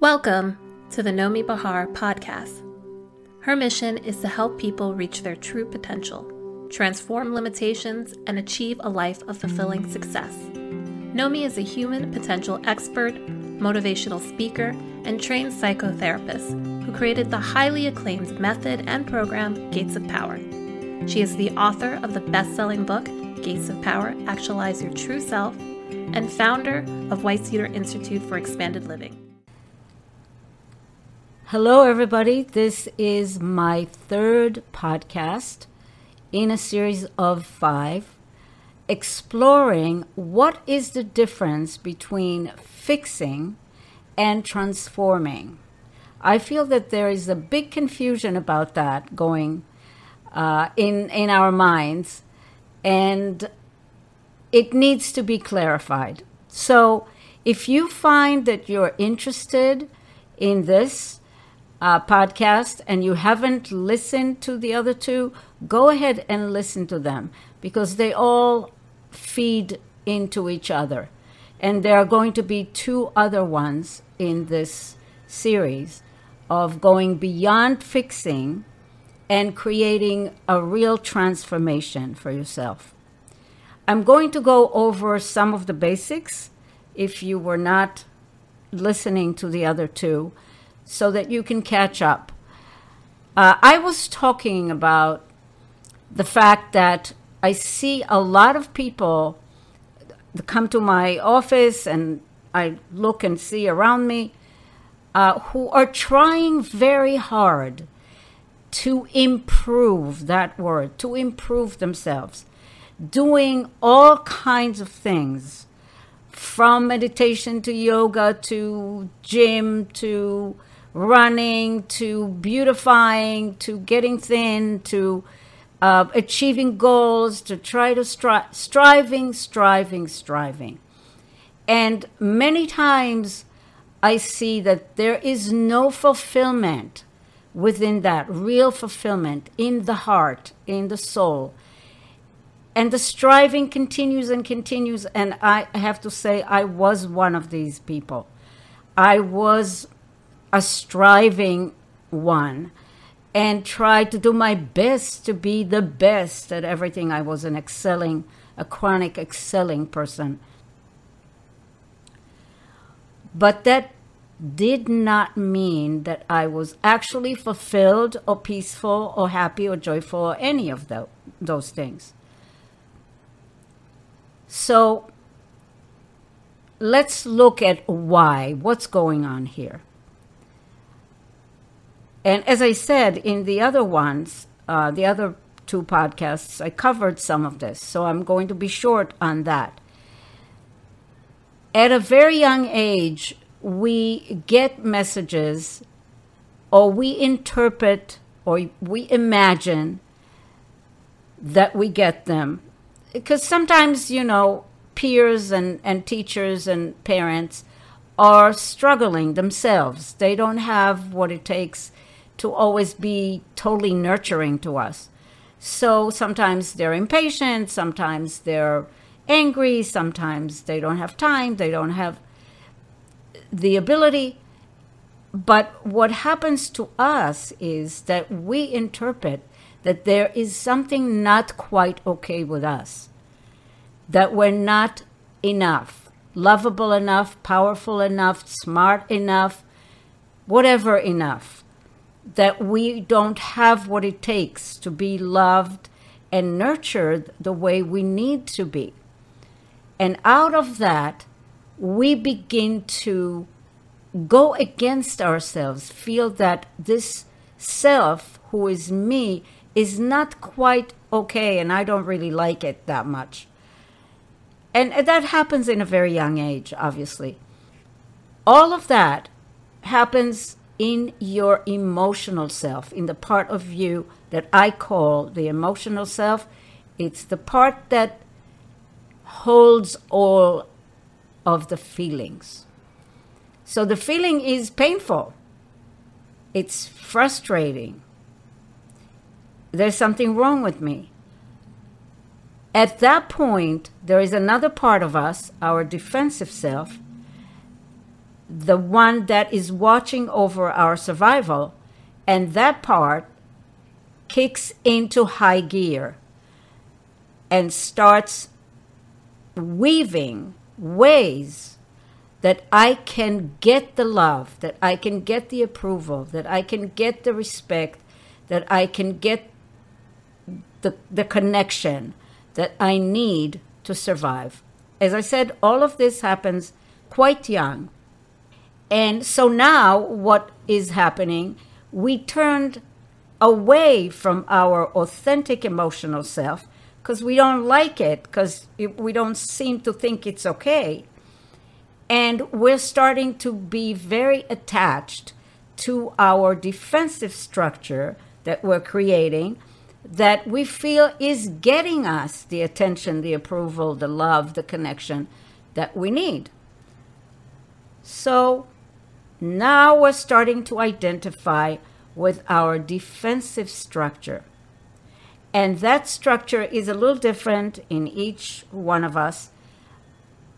Welcome to the Nomi Bachar podcast. Her mission is to help people reach their true potential, transform limitations, and achieve a life of fulfilling success. Nomi is a human potential expert, motivational speaker, and trained psychotherapist who created the highly acclaimed method and program Gates of Power. She is the author of the best selling book, Gates of Power Actualize Your True Self, and founder of White Cedar Institute for Expanded Living. Hello, everybody. This is my third podcast in a series of five, exploring what is the difference between fixing and transforming. I feel that there is a big confusion about that going uh, in in our minds, and it needs to be clarified. So, if you find that you're interested in this, uh, podcast and you haven't listened to the other two, go ahead and listen to them because they all feed into each other. And there are going to be two other ones in this series of going beyond fixing and creating a real transformation for yourself. I'm going to go over some of the basics if you were not listening to the other two so that you can catch up. Uh, I was talking about the fact that I see a lot of people come to my office and I look and see around me uh, who are trying very hard to improve that word, to improve themselves, doing all kinds of things from meditation to yoga to gym to running to beautifying to getting thin to uh, achieving goals to try to stri- striving striving striving. And many times i see that there is no fulfillment within that real fulfillment in the heart in the soul. And the striving continues and continues and i have to say i was one of these people. I was a striving one and tried to do my best to be the best at everything. I was an excelling, a chronic excelling person. But that did not mean that I was actually fulfilled or peaceful or happy or joyful or any of the, those things. So let's look at why, what's going on here. And as I said in the other ones, uh, the other two podcasts, I covered some of this. So I'm going to be short on that. At a very young age, we get messages or we interpret or we imagine that we get them. Because sometimes, you know, peers and, and teachers and parents are struggling themselves. They don't have what it takes to always be totally nurturing to us. So sometimes they're impatient, sometimes they're angry, sometimes they don't have time, they don't have the ability. But what happens to us is that we interpret that there is something not quite okay with us, that we're not enough, lovable enough, powerful enough, smart enough, whatever enough that we don't have what it takes to be loved and nurtured the way we need to be. And out of that, we begin to go against ourselves, feel that this self, who is me, is not quite okay, and I don't really like it that much. And that happens in a very young age, obviously. All of that happens in your emotional self, in the part of you that I call the emotional self. It's the part that holds all of the feelings. So the feeling is painful, it's frustrating. There's something wrong with me. At that point, there is another part of us, our defensive self, the one that is watching over our survival, and that part kicks into high gear and starts weaving ways that I can get the love, that I can get the approval, that I can get the respect, that I can get the, the connection that I need to survive. As I said, all of this happens quite young. And so now what is happening? We turned away from our authentic emotional self because we don't like it, because we don't seem to think it's okay. And we're starting to be very attached to our defensive structure that we're creating that we feel is getting us the attention, the approval, the love, the connection that we need. So now we're starting to identify with our defensive structure. And that structure is a little different in each one of us.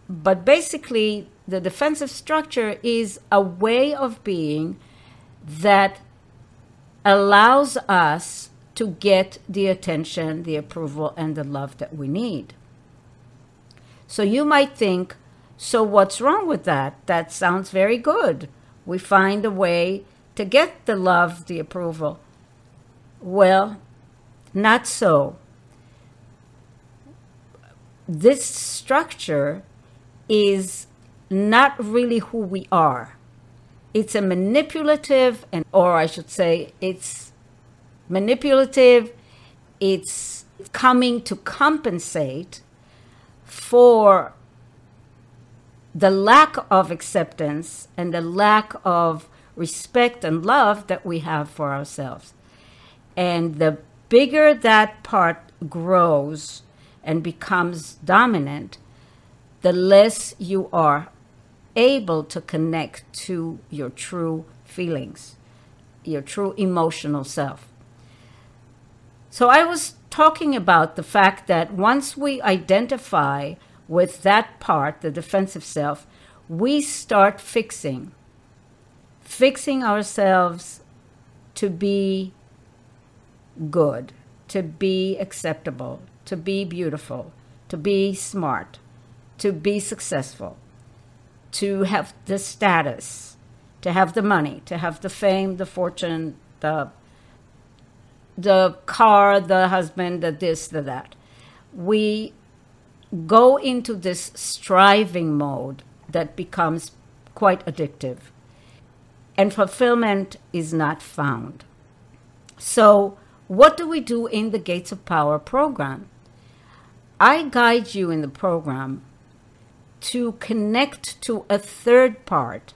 But basically, the defensive structure is a way of being that allows us to get the attention, the approval, and the love that we need. So you might think, so what's wrong with that? That sounds very good. We find a way to get the love, the approval. Well, not so. This structure is not really who we are. It's a manipulative, and or I should say, it's manipulative. It's coming to compensate for the lack of acceptance and the lack of respect and love that we have for ourselves. And the bigger that part grows and becomes dominant, the less you are able to connect to your true feelings, your true emotional self. So I was talking about the fact that once we identify with that part, the defensive self, we start fixing, fixing ourselves to be good, to be acceptable, to be beautiful, to be smart, to be successful, to have the status, to have the money, to have the fame, the fortune, the the car, the husband, the this, the that. We go into this striving mode that becomes quite addictive. And fulfillment is not found. So what do we do in the Gates of Power program? I guide you in the program to connect to a third part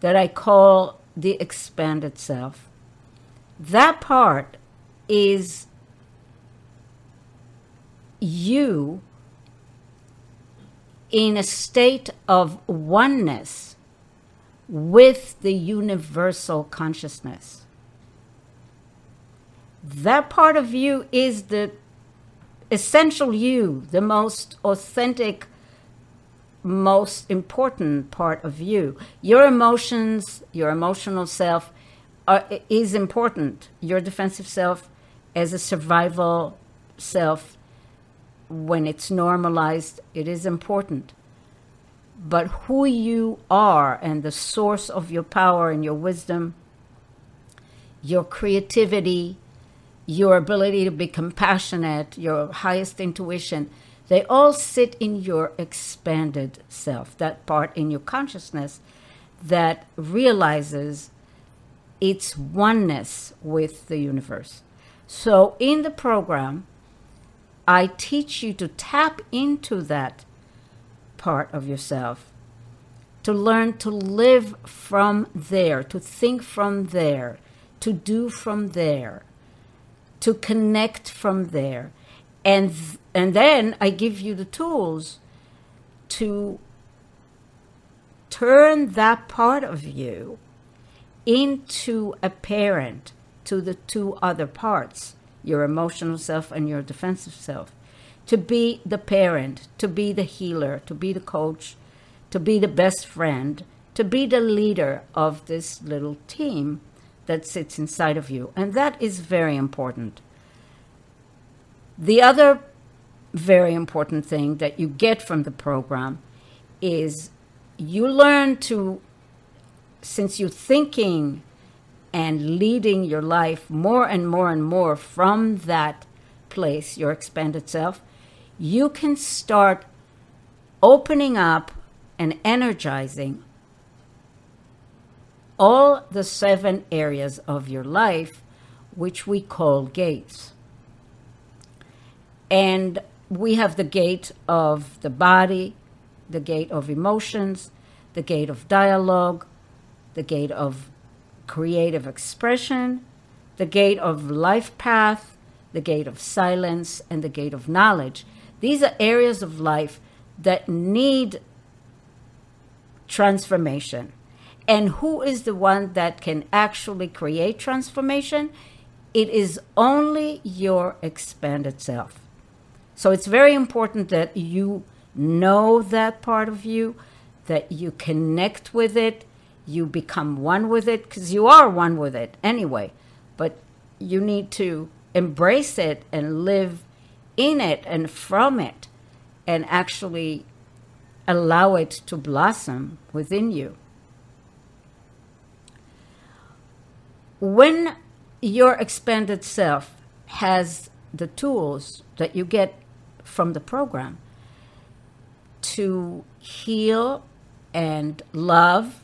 that I call the expanded self. That part is you in a state of oneness with the universal consciousness that part of you is the essential you, the most authentic, most important part of you. Your emotions, your emotional self are, is important. Your defensive self as a survival self, when it's normalized, it is important. But who you are and the source of your power and your wisdom, your creativity, your ability to be compassionate, your highest intuition, they all sit in your expanded self, that part in your consciousness that realizes its oneness with the universe. So, in the program, I teach you to tap into that part of yourself, to learn to live from there, to think from there, to do from there to connect from there. And, and then I give you the tools to turn that part of you into a parent to the two other parts your emotional self and your defensive self. To be the parent, to be the healer, to be the coach, to be the best friend, to be the leader of this little team that sits inside of you. And that is very important. The other very important thing that you get from the program is you learn to, since you're thinking and leading your life more and more and more from that place, your expanded self, you can start opening up and energizing all the seven areas of your life, which we call gates. And we have the gate of the body, the gate of emotions, the gate of dialogue, the gate of creative expression, the gate of life path, the gate of silence, and the gate of knowledge. These are areas of life that need transformation. And who is the one that can actually create transformation? It is only your expanded self. So it's very important that you know that part of you, that you connect with it, you become one with it, because you are one with it anyway. But you need to embrace it and live in it and from it and actually allow it to blossom within you. When your expanded self has the tools that you get from the program to heal and love,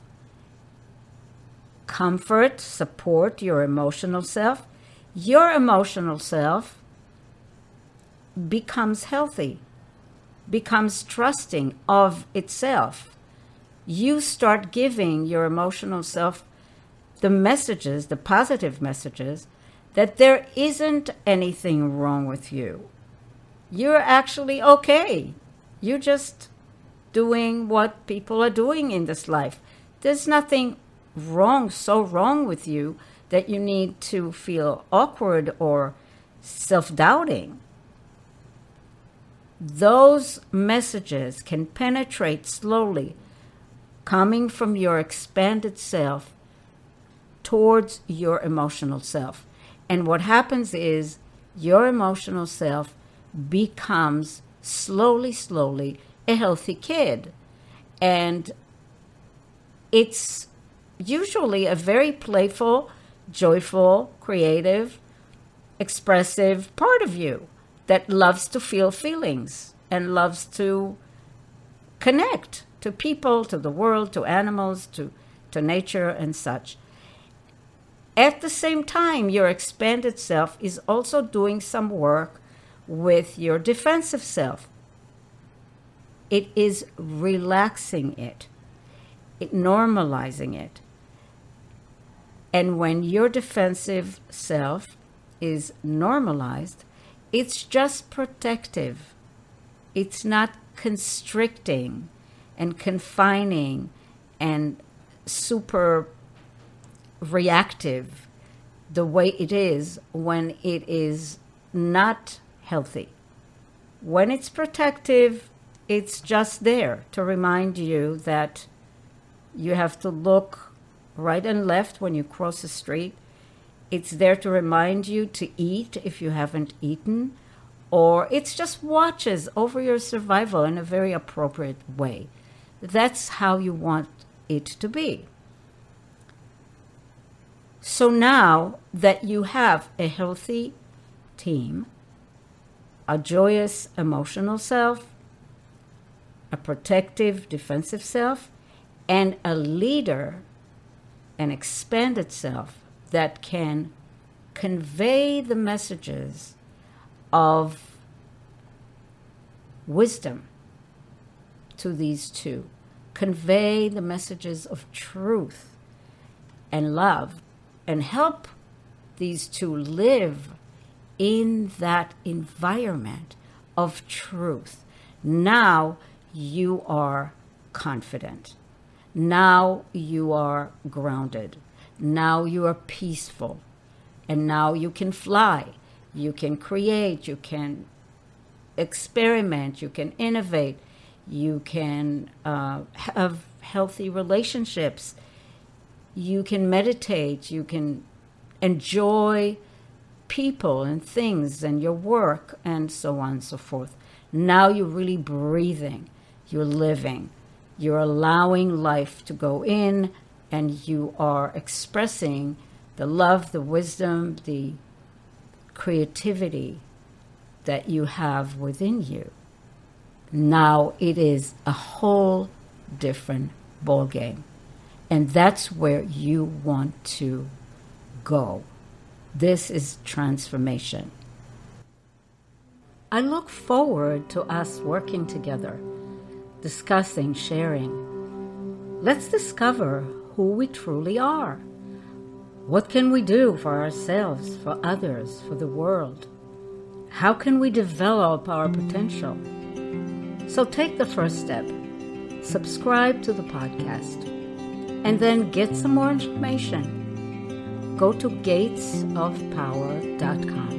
comfort, support your emotional self, your emotional self becomes healthy becomes trusting of itself, you start giving your emotional self the messages, the positive messages, that there isn't anything wrong with you. You're actually okay. You're just doing what people are doing in this life. There's nothing wrong, so wrong with you that you need to feel awkward or self doubting those messages can penetrate slowly, coming from your expanded self towards your emotional self. And what happens is your emotional self becomes slowly, slowly a healthy kid. And it's usually a very playful, joyful, creative, expressive part of you that loves to feel feelings and loves to connect to people, to the world, to animals, to, to nature, and such. At the same time, your expanded self is also doing some work with your defensive self. It is relaxing it, it normalizing it. And when your defensive self is normalized, it's just protective. It's not constricting and confining and super reactive the way it is when it is not healthy. When it's protective, it's just there to remind you that you have to look right and left when you cross the street it's there to remind you to eat if you haven't eaten, or it's just watches over your survival in a very appropriate way. That's how you want it to be. So now that you have a healthy team, a joyous emotional self, a protective defensive self, and a leader, an expanded self that can convey the messages of wisdom to these two, convey the messages of truth and love, and help these two live in that environment of truth. Now you are confident. Now you are grounded. Now you are peaceful. And now you can fly. You can create. You can experiment. You can innovate. You can uh, have healthy relationships. You can meditate, you can enjoy people and things and your work and so on and so forth. Now you're really breathing, you're living, you're allowing life to go in, and you are expressing the love, the wisdom, the creativity that you have within you. Now it is a whole different ballgame. And that's where you want to go. This is transformation. I look forward to us working together, discussing, sharing. Let's discover who we truly are. What can we do for ourselves, for others, for the world? How can we develop our potential? So take the first step subscribe to the podcast, and then get some more information. Go to gatesofpower.com.